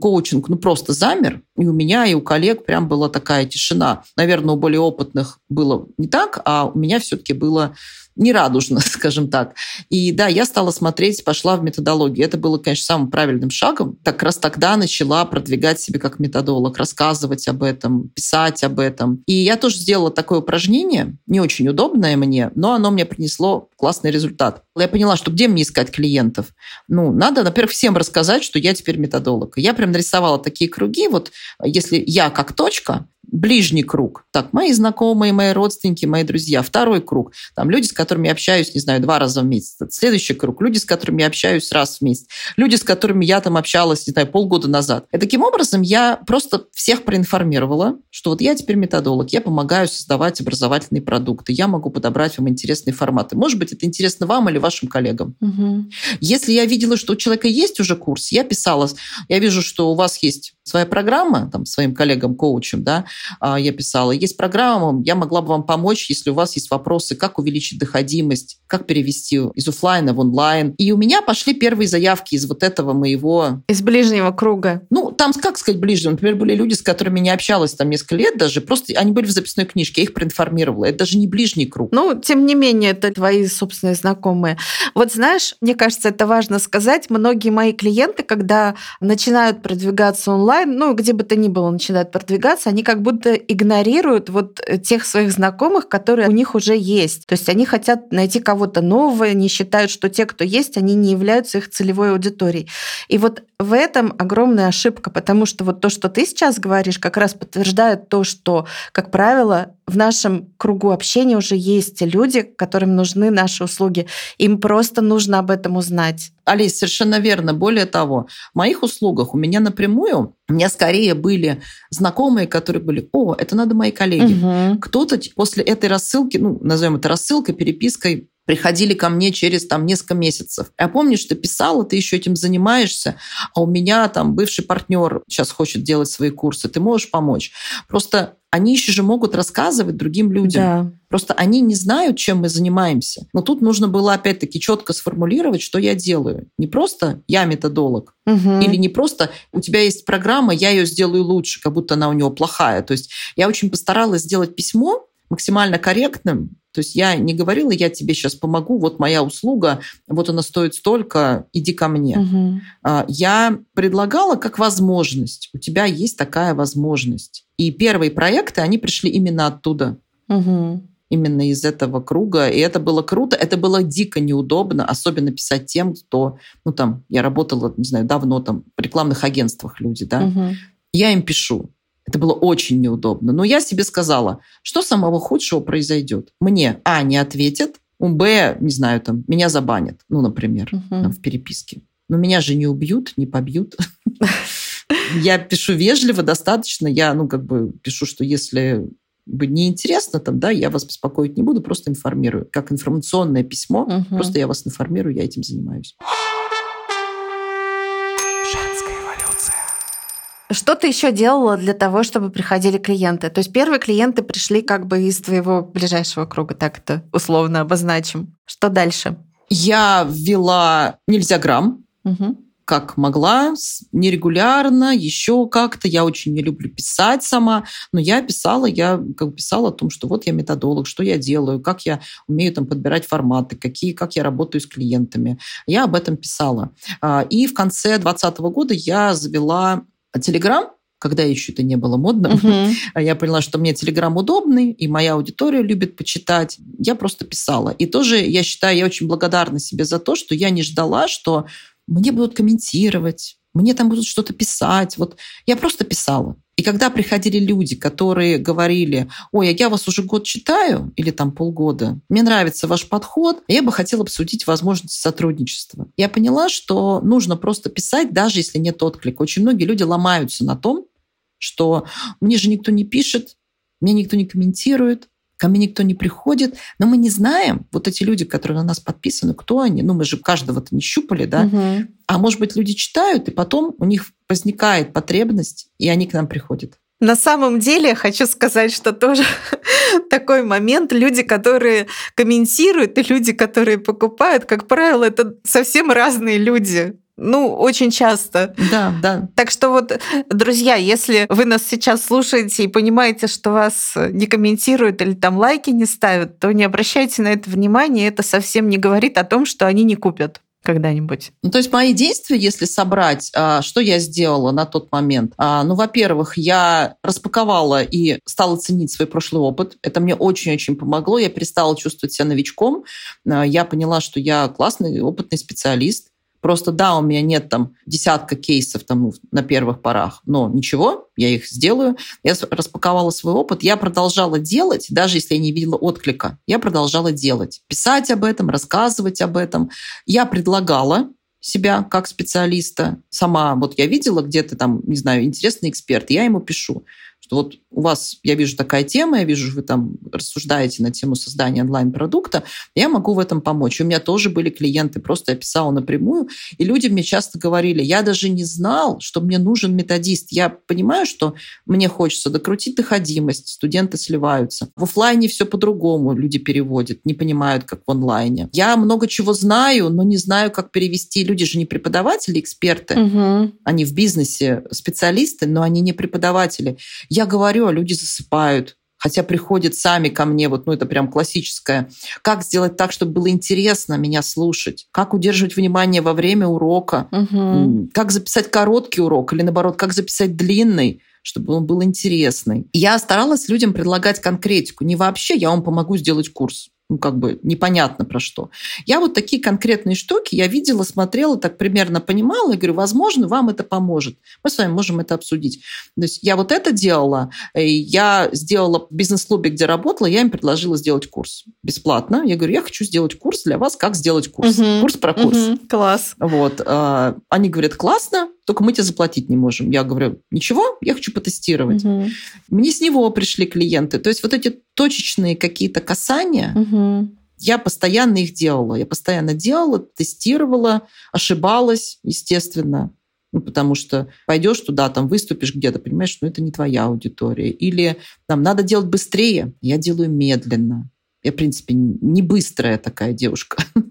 коучинг ну просто замер, и у меня, и у коллег прям была такая тишина. Наверное, у более опытных было не так, а у меня все-таки было нерадужно, скажем так. И да, я стала смотреть, пошла в методологию. Это было, конечно, самым правильным шагом. Так как раз тогда начала продвигать себя как методолог, рассказывать об этом, писать об этом. И я тоже сделала такое упражнение, не очень удобное мне, но оно мне принесло классный результат. Я поняла, что где мне искать клиентов? Ну, надо, во-первых, всем рассказать, что я теперь методолог. Я прям нарисовала такие круги. Вот если я как точка, ближний круг. Так, мои знакомые, мои родственники, мои друзья. Второй круг. Там люди, с которыми я общаюсь, не знаю, два раза в месяц. Следующий круг. Люди, с которыми я общаюсь раз в месяц. Люди, с которыми я там общалась, не знаю, полгода назад. И таким образом я просто всех проинформировала, что вот я теперь методолог, я помогаю создавать образовательные продукты, я могу подобрать вам интересные форматы. Может быть, это интересно вам или вашим коллегам. Мгм. Если я видела, что у человека есть уже курс, я писала, я вижу, что у вас есть своя программа, там, своим коллегам-коучам, да, а, я писала, есть программа, я могла бы вам помочь, если у вас есть вопросы, как увеличить доходимость, как перевести из офлайна в онлайн. И у меня пошли первые заявки из вот этого моего Из ближнего круга. ну, там, как сказать, ближе. Например, были люди, с которыми не общалась там несколько лет даже. Просто они были в записной книжке, я их проинформировала. Это даже не ближний круг. Ну, тем не менее, это твои собственные знакомые. Вот знаешь, мне кажется, это важно сказать. Многие мои клиенты, когда начинают продвигаться онлайн, ну, где бы то ни было начинают продвигаться, они как будто игнорируют вот э, тех своих знакомых, которые у них уже есть. То есть они хотят найти кого-то нового, не считают, что те, кто есть, они не являются их целевой аудиторией. И вот в этом огромная ошибка, потому что вот то, что ты сейчас говоришь, как раз подтверждает то, что, как правило, в нашем кругу общения уже есть люди, которым нужны наши услуги. Им просто нужно об этом узнать. Олесь, совершенно верно. Более того, в моих услугах у меня напрямую, у меня скорее были знакомые, которые были, о, это надо мои коллеги. Мгм. Кто-то после этой рассылки, ну, назовем это рассылкой, перепиской, приходили ко мне через там несколько месяцев. Я помню, что писала, ты еще этим занимаешься, а у меня там бывший партнер сейчас хочет делать свои курсы, ты можешь помочь. Просто они еще же могут рассказывать другим людям. Да. Просто они не знают, чем мы занимаемся. Но тут нужно было опять-таки четко сформулировать, что я делаю. Не просто я методолог, Мгм. или не просто у тебя есть программа, я ее сделаю лучше, как будто она у него плохая. То есть я очень постаралась сделать письмо максимально корректным. То есть я не говорила, я тебе сейчас помогу, вот моя услуга, вот она стоит столько, иди ко мне. А, Я предлагала как возможность. У тебя есть такая возможность. И первые проекты, они пришли именно оттуда Мгм. именно из этого круга. И это было круто, это было дико неудобно, особенно писать тем, кто, ну там, я работала, не знаю, давно там в рекламных агентствах люди, да. Мгм. Я им пишу. Это было очень неудобно. Но я себе сказала, что самого худшего произойдет. Мне, а, не ответят, б, не знаю, там, меня забанят, ну, например, Мгм. там, в переписке. Но меня же не убьют, не побьют. Я пишу вежливо достаточно. Я, ну, как бы пишу, что если бы неинтересно, там, да, я вас беспокоить не буду, просто информирую. Как информационное письмо, Мгм. просто я вас информирую, я этим занимаюсь. Что ты еще делала для того, чтобы приходили клиенты? То есть первые клиенты пришли как бы из твоего ближайшего круга, так это условно обозначим. Что дальше? Я ввела нельзя грамм, Мгм. как могла, нерегулярно, еще как-то. Я очень не люблю писать сама, но я писала, я как писала о том, что вот я методолог, что я делаю, как я умею там подбирать форматы, какие, как я работаю с клиентами. Я об этом писала. А, И в конце 2020 года я завела Телеграм, когда еще это не было модно. Мгм. А Я поняла, что мне Телеграм удобный, и моя аудитория любит почитать. Я просто писала. И тоже, я считаю, я очень благодарна себе за то, что я не ждала, что мне будут комментировать, мне там будут что-то писать. Вот я просто писала. И когда приходили люди, которые говорили, ой, а я вас уже год читаю, или там полгода, мне нравится ваш подход, я бы хотела обсудить возможности сотрудничества. Я поняла, что нужно просто писать, даже если нет отклика. Очень многие люди ломаются на том, что мне же никто не пишет, мне никто не комментирует, ко мне никто не приходит, но мы не знаем, вот эти люди, которые на нас подписаны, кто они, ну мы же каждого-то не щупали, да, Мгм. а может быть люди читают, и потом у них возникает потребность, и они к нам приходят. На самом деле, хочу сказать, что тоже такой момент. Люди, которые комментируют, и люди, которые покупают, как правило, это совсем разные люди. Ну, очень часто. Да, да. Так что вот, друзья, если вы нас сейчас слушаете и понимаете, что вас не комментируют или там лайки не ставят, то не обращайте на это внимания. Это совсем не говорит о том, что они не купят когда-нибудь. Ну, то есть мои действия, если собрать, а, что я сделала на тот момент? А, Ну, во-первых, я распаковала и стала ценить свой прошлый опыт. Это мне очень-очень помогло. Я перестала чувствовать себя новичком. А, Я поняла, что я классный, опытный специалист. Просто да, у меня нет там десятка кейсов там на первых порах, но ничего, я их сделаю. Я распаковала свой опыт, я продолжала делать, даже если я не видела отклика, я продолжала делать. Писать об этом, рассказывать об этом. Я предлагала себя как специалиста. Сама вот я видела где-то там, не знаю, интересный эксперт, я ему пишу, что вот у вас, я вижу такая тема, я вижу, вы там рассуждаете на тему создания онлайн-продукта, я могу в этом помочь. У меня тоже были клиенты, просто я писала напрямую, и люди мне часто говорили, я даже не знал, что мне нужен методист. Я понимаю, что мне хочется докрутить доходимость, студенты сливаются. В офлайне все по-другому, люди переводят, не понимают, как в онлайне. Я много чего знаю, но не знаю, как перевести. Люди же не преподаватели, эксперты. Мгм. Они в бизнесе специалисты, но они не преподаватели. Я говорю, а люди засыпают. Хотя приходят сами ко мне, вот, ну это прям классическое. Как сделать так, чтобы было интересно меня слушать? Как удерживать внимание во время урока? М, Как записать короткий урок или наоборот, как записать длинный, чтобы он был интересный. Я старалась людям предлагать конкретику. Не вообще, я вам помогу сделать курс. Ну, как бы непонятно про что. Я вот такие конкретные штуки я видела, смотрела, так примерно понимала и говорю, возможно, вам это поможет. Мы с вами можем это обсудить. То есть я вот это делала. и Я сделала бизнес-клубе, где работала, я им предложила сделать курс бесплатно. Я говорю, я хочу сделать курс для вас, как сделать курс. Мгм. Курс про курс. Мгм. Класс. Вот. а, Они говорят, классно, только мы тебе заплатить не можем. Я говорю, ничего, я хочу потестировать. Мгм. Мне с него пришли клиенты. То есть вот эти точечные какие-то касания, Мгм. Я постоянно их делала. Я постоянно делала, тестировала, ошибалась, естественно. Ну, потому что пойдешь туда, там выступишь где-то, понимаешь, ну, это не твоя аудитория. Или там надо делать быстрее, я делаю медленно. Я, в принципе, не быстрая такая девушка.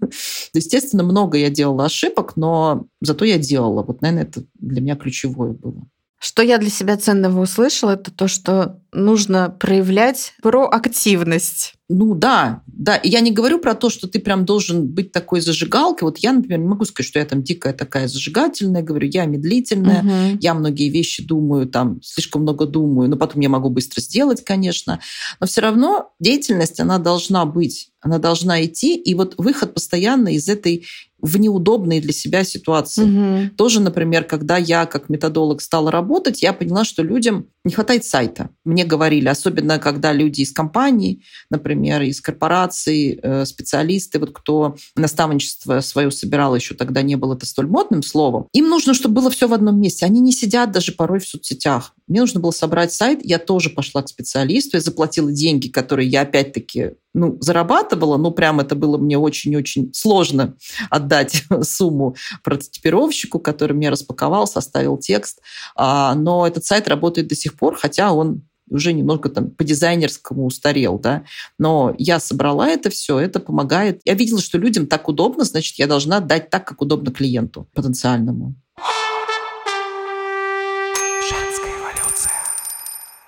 Естественно, много я делала ошибок, но зато я делала. Вот, наверное, это для меня ключевое было. Что я для себя ценного услышала, это то, что нужно проявлять проактивность. Ну да, да. я не говорю про то, что ты прям должен быть такой зажигалкой. Вот я, например, не могу сказать, что я там дикая такая зажигательная. Говорю, я медлительная, угу. я многие вещи думаю, там слишком много думаю, но потом я могу быстро сделать, конечно. Но все равно деятельность, она должна быть, она должна идти. И вот выход постоянно из этой в неудобные для себя ситуации. Угу. Тоже, например, когда я как методолог стала работать, я поняла, что людям не хватает сайта. Мне говорили, особенно когда люди из компаний, например, из корпораций, э, специалисты, вот кто наставничество свое собирал, еще тогда не было это столь модным словом, им нужно, чтобы было все в одном месте. Они не сидят даже порой в соцсетях. Мне нужно было собрать сайт, я тоже пошла к специалисту, я заплатила деньги, которые я опять-таки ну, зарабатывала, но прям это было мне очень-очень сложно отдать сумму прототипировщику, который мне распаковал, составил текст. А, но этот сайт работает до сих пор, хотя он уже немного там по дизайнерскому устарел, да. Но я собрала это все, это помогает. Я видела, что людям так удобно, значит, я должна дать так, как удобно клиенту потенциальному.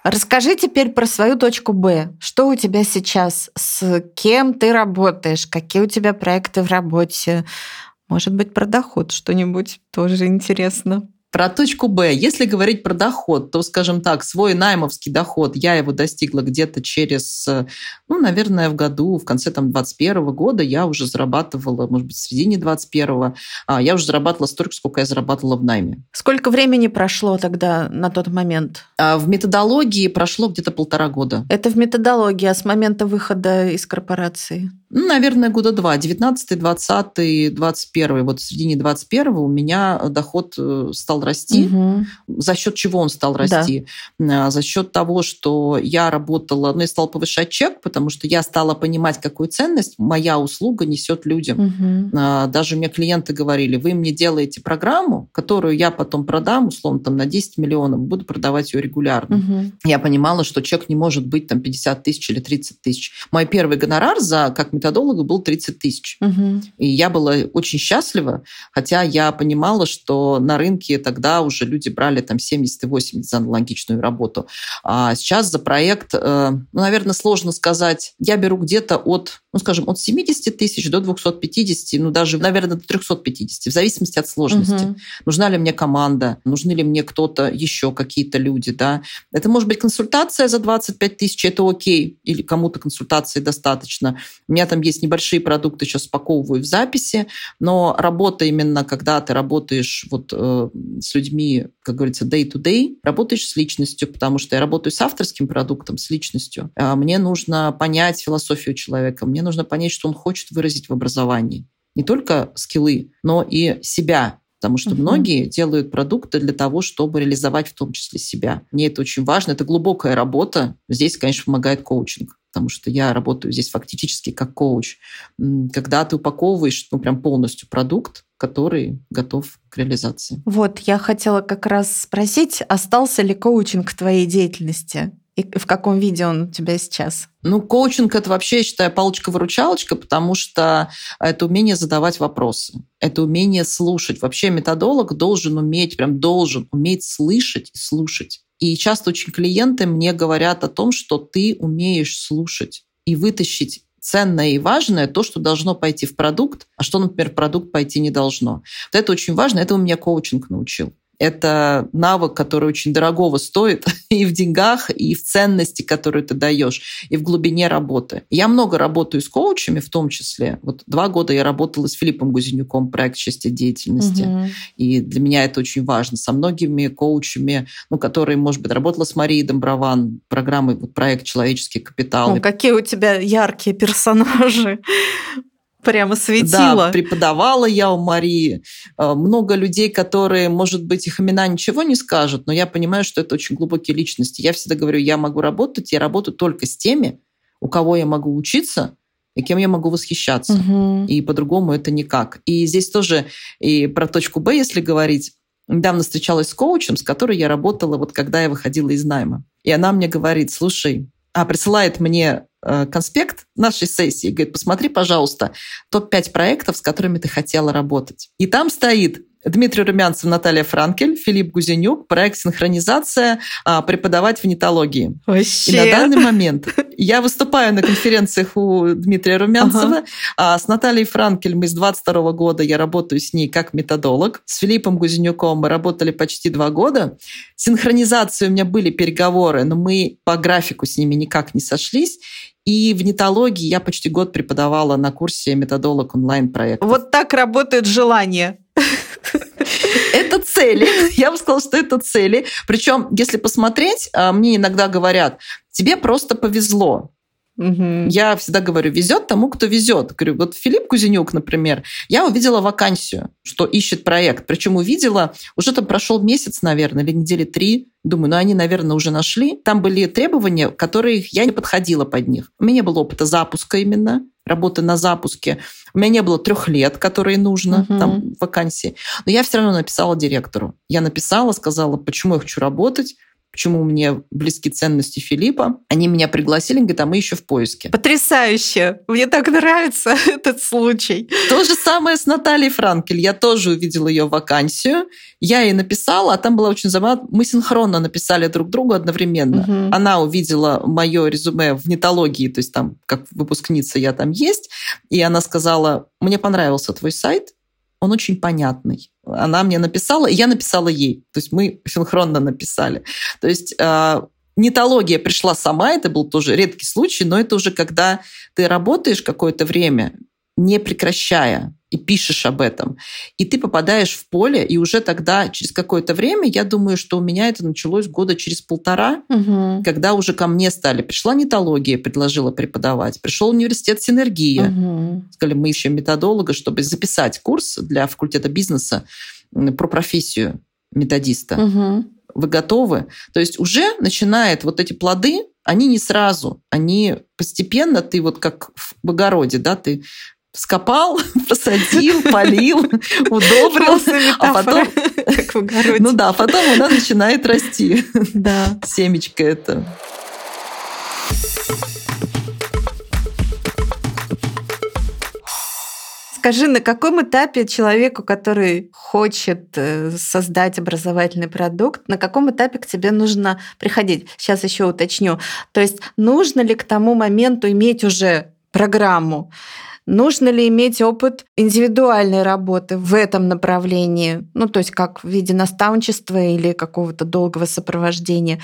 Расскажи теперь про свою точку Б. Что у тебя сейчас? С кем ты работаешь? Какие у тебя проекты в работе? Может быть, про доход что-нибудь тоже интересно. Про точку Б. Если говорить про доход, то, скажем так, свой наймовский доход, я его достигла где-то через, ну, наверное, в году, в конце там 21 года я уже зарабатывала, может быть, в середине 21 а, я уже зарабатывала столько, сколько я зарабатывала в найме. Сколько времени прошло тогда на тот момент? А в методологии прошло где-то полтора года. Это в методологии, а с момента выхода из корпорации? Ну, наверное, года два. 19 20 21 Вот в середине 21 у меня доход э, стал расти. Угу. За счет чего он стал расти? Да. За счет того, что я работала, ну, я стала повышать чек, потому что я стала понимать, какую ценность моя услуга несет людям. Угу. Даже мне клиенты говорили, вы мне делаете программу, которую я потом продам, условно, там, на 10 миллионов, буду продавать ее регулярно. Угу. Я понимала, что чек не может быть там 50 тысяч или 30 тысяч. Мой первый гонорар за, как методолога был 30 тысяч. Угу. И я была очень счастлива, хотя я понимала, что на рынке тогда уже люди брали там 70 и 80 за аналогичную работу. А сейчас за проект, э, ну, наверное, сложно сказать, я беру где-то от, ну, скажем, от 70 тысяч до 250, ну, даже, наверное, до 350, в зависимости от сложности. Угу. Нужна ли мне команда, нужны ли мне кто-то еще, какие-то люди, да. Это может быть консультация за 25 тысяч, это окей, или кому-то консультации достаточно. У меня там есть небольшие продукты, сейчас спаковываю в записи, но работа именно, когда ты работаешь вот э, с людьми, как говорится, day-to-day, работаешь с личностью, потому что я работаю с авторским продуктом, с личностью. А мне нужно понять философию человека, мне нужно понять, что он хочет выразить в образовании. Не только скиллы, но и себя, Потому что uh-huh. многие делают продукты для того, чтобы реализовать в том числе себя. Мне это очень важно. Это глубокая работа. Здесь, конечно, помогает коучинг потому что я работаю здесь фактически как коуч, когда ты упаковываешь ну, прям полностью продукт, который готов к реализации. Вот, я хотела как раз спросить, остался ли коучинг в твоей деятельности? И в каком виде он у тебя сейчас? Ну, коучинг это вообще, я считаю, палочка-выручалочка, потому что это умение задавать вопросы, это умение слушать. Вообще методолог должен уметь, прям должен уметь слышать и слушать. И часто очень клиенты мне говорят о том, что ты умеешь слушать и вытащить ценное и важное, то, что должно пойти в продукт, а что, например, в продукт пойти не должно. Вот это очень важно, это у меня коучинг научил это навык, который очень дорогого стоит и в деньгах, и в ценности, которую ты даешь, и в глубине работы. Я много работаю с коучами, в том числе. Вот два года я работала с Филиппом Гузенюком, проект «Счастье деятельности». Угу. И для меня это очень важно. Со многими коучами, ну, которые, может быть, работала с Марией Домброван, программой, вот, проект «Человеческий капитал». О, какие у тебя яркие персонажи прямо светила. Да, преподавала я у Марии. Э, много людей, которые, может быть, их имена ничего не скажут, но я понимаю, что это очень глубокие личности. Я всегда говорю, я могу работать, я работаю только с теми, у кого я могу учиться, и кем я могу восхищаться. Мгм. И по-другому это никак. И здесь тоже и про точку Б, если говорить, недавно встречалась с коучем, с которой я работала, вот когда я выходила из найма. И она мне говорит, слушай, а присылает мне конспект нашей сессии, говорит, посмотри, пожалуйста, топ-5 проектов, с которыми ты хотела работать. И там стоит Дмитрий Румянцев, Наталья Франкель, Филипп Гузенюк, проект «Синхронизация. а, Преподавать в нетологии». И Вообще. на данный момент я выступаю на конференциях у Дмитрия Румянцева. А с Натальей Франкель мы с 22 года, я работаю с ней как методолог. С Филиппом Гузенюком мы работали почти два года. Синхронизации у меня были переговоры, но мы по графику с ними никак не сошлись. И в нетологии я почти год преподавала на курсе методолог онлайн-проект. Вот так работает желание. Это цели. Я бы сказала, что это цели. Причем, если посмотреть, а, мне иногда говорят, тебе просто повезло. Мгм. Я всегда говорю, везет тому, кто везет. Говорю, вот Филипп Кузенюк, например, я увидела вакансию, что ищет проект. Причем увидела, уже там прошел месяц, наверное, или недели три. Думаю, ну они, наверное, уже нашли. Там были требования, которые я не подходила под них. У меня не было опыта запуска именно, работы на запуске. У меня не было трех лет, которые нужно Мгм. там вакансии. Но я все равно написала директору. Я написала, сказала, почему я хочу работать, почему мне близки ценности Филиппа. Они меня пригласили, говорят, а мы еще в поиске. Потрясающе. Мне так нравится этот случай. То же самое с Натальей Франкель. Я тоже увидела ее вакансию. Я ей написала, а там была очень забавно. Мы синхронно написали друг другу одновременно. Мгм. Она увидела мое резюме в нетологии, то есть там как выпускница я там есть, и она сказала, мне понравился твой сайт, он очень понятный. Она мне написала, и я написала ей. То есть мы синхронно написали. То есть э, нетология пришла сама, это был тоже редкий случай, но это уже когда ты работаешь какое-то время, не прекращая, и пишешь об этом, и ты попадаешь в поле, и уже тогда, через какое-то время, я думаю, что у меня это началось года через полтора, Мгм. когда уже ко мне стали. Пришла нетология, предложила преподавать. Пришел университет Синергия. Мгм. Сказали, мы ищем методолога, чтобы записать курс для факультета бизнеса про профессию методиста. Мгм. Вы готовы? То есть уже начинает вот эти плоды, они не сразу, они постепенно, ты вот как в огороде, да, ты скопал, посадил, полил, удобрил, а потом, как в огороде. ну да, потом она начинает расти. Да. Семечко это. Скажи, на каком этапе человеку, который хочет э, создать образовательный продукт, на каком этапе к тебе нужно приходить? Сейчас еще уточню. То есть нужно ли к тому моменту иметь уже программу? Нужно ли иметь опыт индивидуальной работы в этом направлении? Ну, то есть как в виде наставничества или какого-то долгого сопровождения?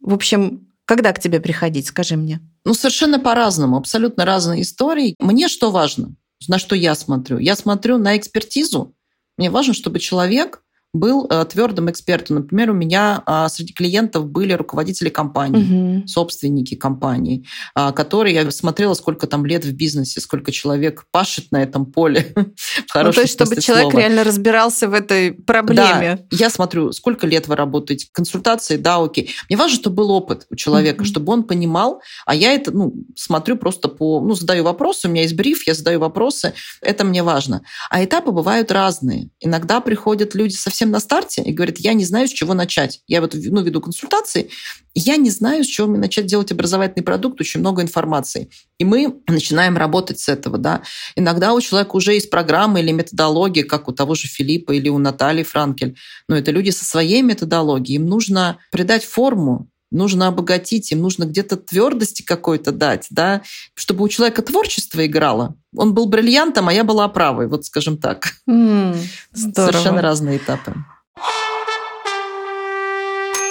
В общем, когда к тебе приходить, скажи мне. Ну, совершенно по-разному, абсолютно разные истории. Мне что важно? На что я смотрю? Я смотрю на экспертизу. Мне важно, чтобы человек был э, твердым экспертом. Например, у меня а, среди клиентов были руководители компаний, Мгм. собственники компаний, а, которые я смотрела, сколько там лет в бизнесе, сколько человек пашет на этом поле. Ну, то есть, чтобы человек слова. реально разбирался в этой проблеме. Да, я смотрю, сколько лет вы работаете, консультации, да, окей. Мне важно, чтобы был опыт у человека, Мгм. чтобы он понимал, а я это, ну, смотрю просто по, ну, задаю вопросы, у меня есть бриф, я задаю вопросы, это мне важно. А этапы бывают разные. Иногда приходят люди совсем на старте и говорят, я не знаю, с чего начать. Я вот, ну, веду консультации, я не знаю, с чего мне начать делать образовательный продукт, очень много информации. И мы начинаем работать с этого, да. Иногда у человека уже есть программа или методология, как у того же Филиппа или у Натальи Франкель. Но это люди со своей методологией. Им нужно придать форму, нужно обогатить, им нужно где-то твердости какой-то дать, да, чтобы у человека творчество играло. Он был бриллиантом, а я была правой, вот скажем так. Здорово. Совершенно разные этапы.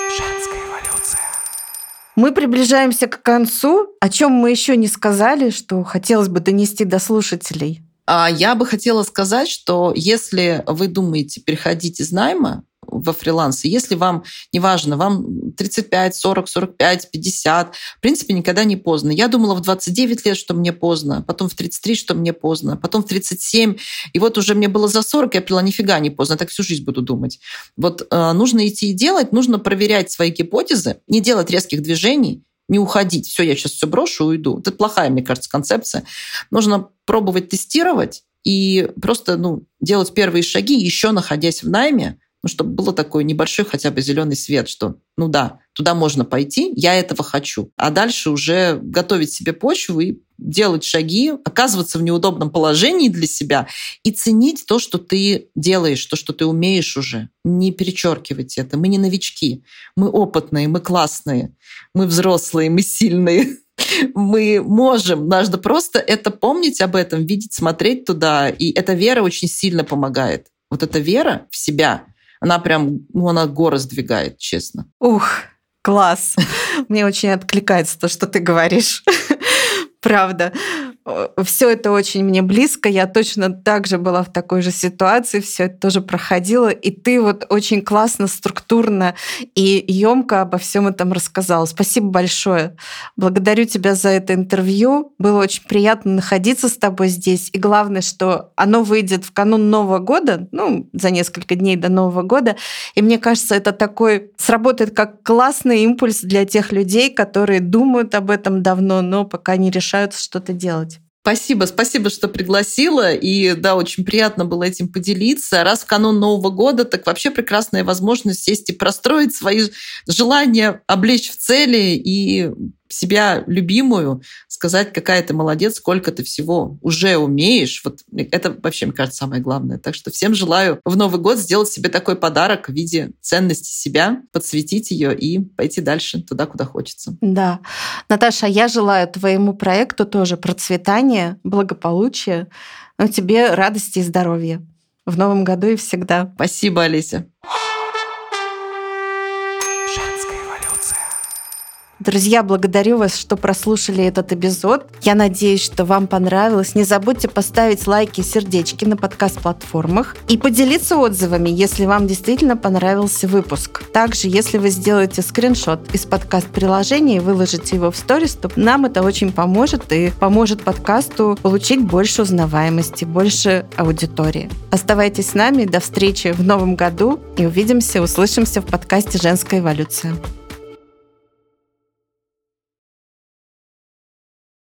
Женская эволюция. Мы приближаемся к концу. О чем мы еще не сказали, что хотелось бы донести до слушателей? А я бы хотела сказать, что если вы думаете переходить из найма во фриланс, и если вам, неважно, вам 35, 40, 45, 50, в принципе, никогда не поздно. Я думала в 29 лет, что мне поздно, потом в 33, что мне поздно, потом в 37, и вот уже мне было за 40, я поняла, нифига не поздно, так всю жизнь буду думать. Вот э, нужно идти и делать, нужно проверять свои гипотезы, не делать резких движений, не уходить. Все, я сейчас все брошу, уйду. Это плохая, мне кажется, концепция. Нужно пробовать тестировать и просто ну, делать первые шаги, еще находясь в найме, ну, чтобы было такой небольшой хотя бы зеленый свет, что, ну да, туда можно пойти, я этого хочу. А дальше уже готовить себе почву и делать шаги, оказываться в неудобном положении для себя и ценить то, что ты делаешь, то, что ты умеешь уже. Не перечеркивать это. Мы не новички. Мы опытные, мы классные, мы взрослые, мы сильные. Мы можем, надо просто это помнить об этом, видеть, смотреть туда. И эта вера очень сильно помогает. Вот эта вера в себя, она прям, ну, она горы сдвигает, честно. Ух, класс. Мне очень откликается то, что ты говоришь. Правда. Все это очень мне близко. Я точно так же была в такой же ситуации, все это тоже проходила. И ты вот очень классно, структурно и емко обо всем этом рассказала. Спасибо большое. Благодарю тебя за это интервью. Было очень приятно находиться с тобой здесь. И главное, что оно выйдет в канун Нового года, ну, за несколько дней до Нового года. И мне кажется, это такой сработает как классный импульс для тех людей, которые думают об этом давно, но пока не решаются что-то делать. Спасибо, спасибо, что пригласила. И да, очень приятно было этим поделиться. Раз в канун Нового года, так вообще прекрасная возможность сесть и простроить свои желания, облечь в цели и себя любимую, сказать, какая ты молодец, сколько ты всего уже умеешь. Вот это вообще, мне кажется, самое главное. Так что всем желаю в Новый год сделать себе такой подарок в виде ценности себя, подсветить ее и пойти дальше туда, куда хочется. Да. Наташа, я желаю твоему проекту тоже процветания, благополучия, но тебе радости и здоровья в новом году и всегда. Спасибо, Олеся. Друзья, благодарю вас, что прослушали этот эпизод. Я надеюсь, что вам понравилось. Не забудьте поставить лайки и сердечки на подкаст-платформах и поделиться отзывами, если вам действительно понравился выпуск. Также, если вы сделаете скриншот из подкаст-приложения и выложите его в сторис, то нам это очень поможет и поможет подкасту получить больше узнаваемости, больше аудитории. Оставайтесь с нами. До встречи в новом году и увидимся, услышимся в подкасте «Женская эволюция».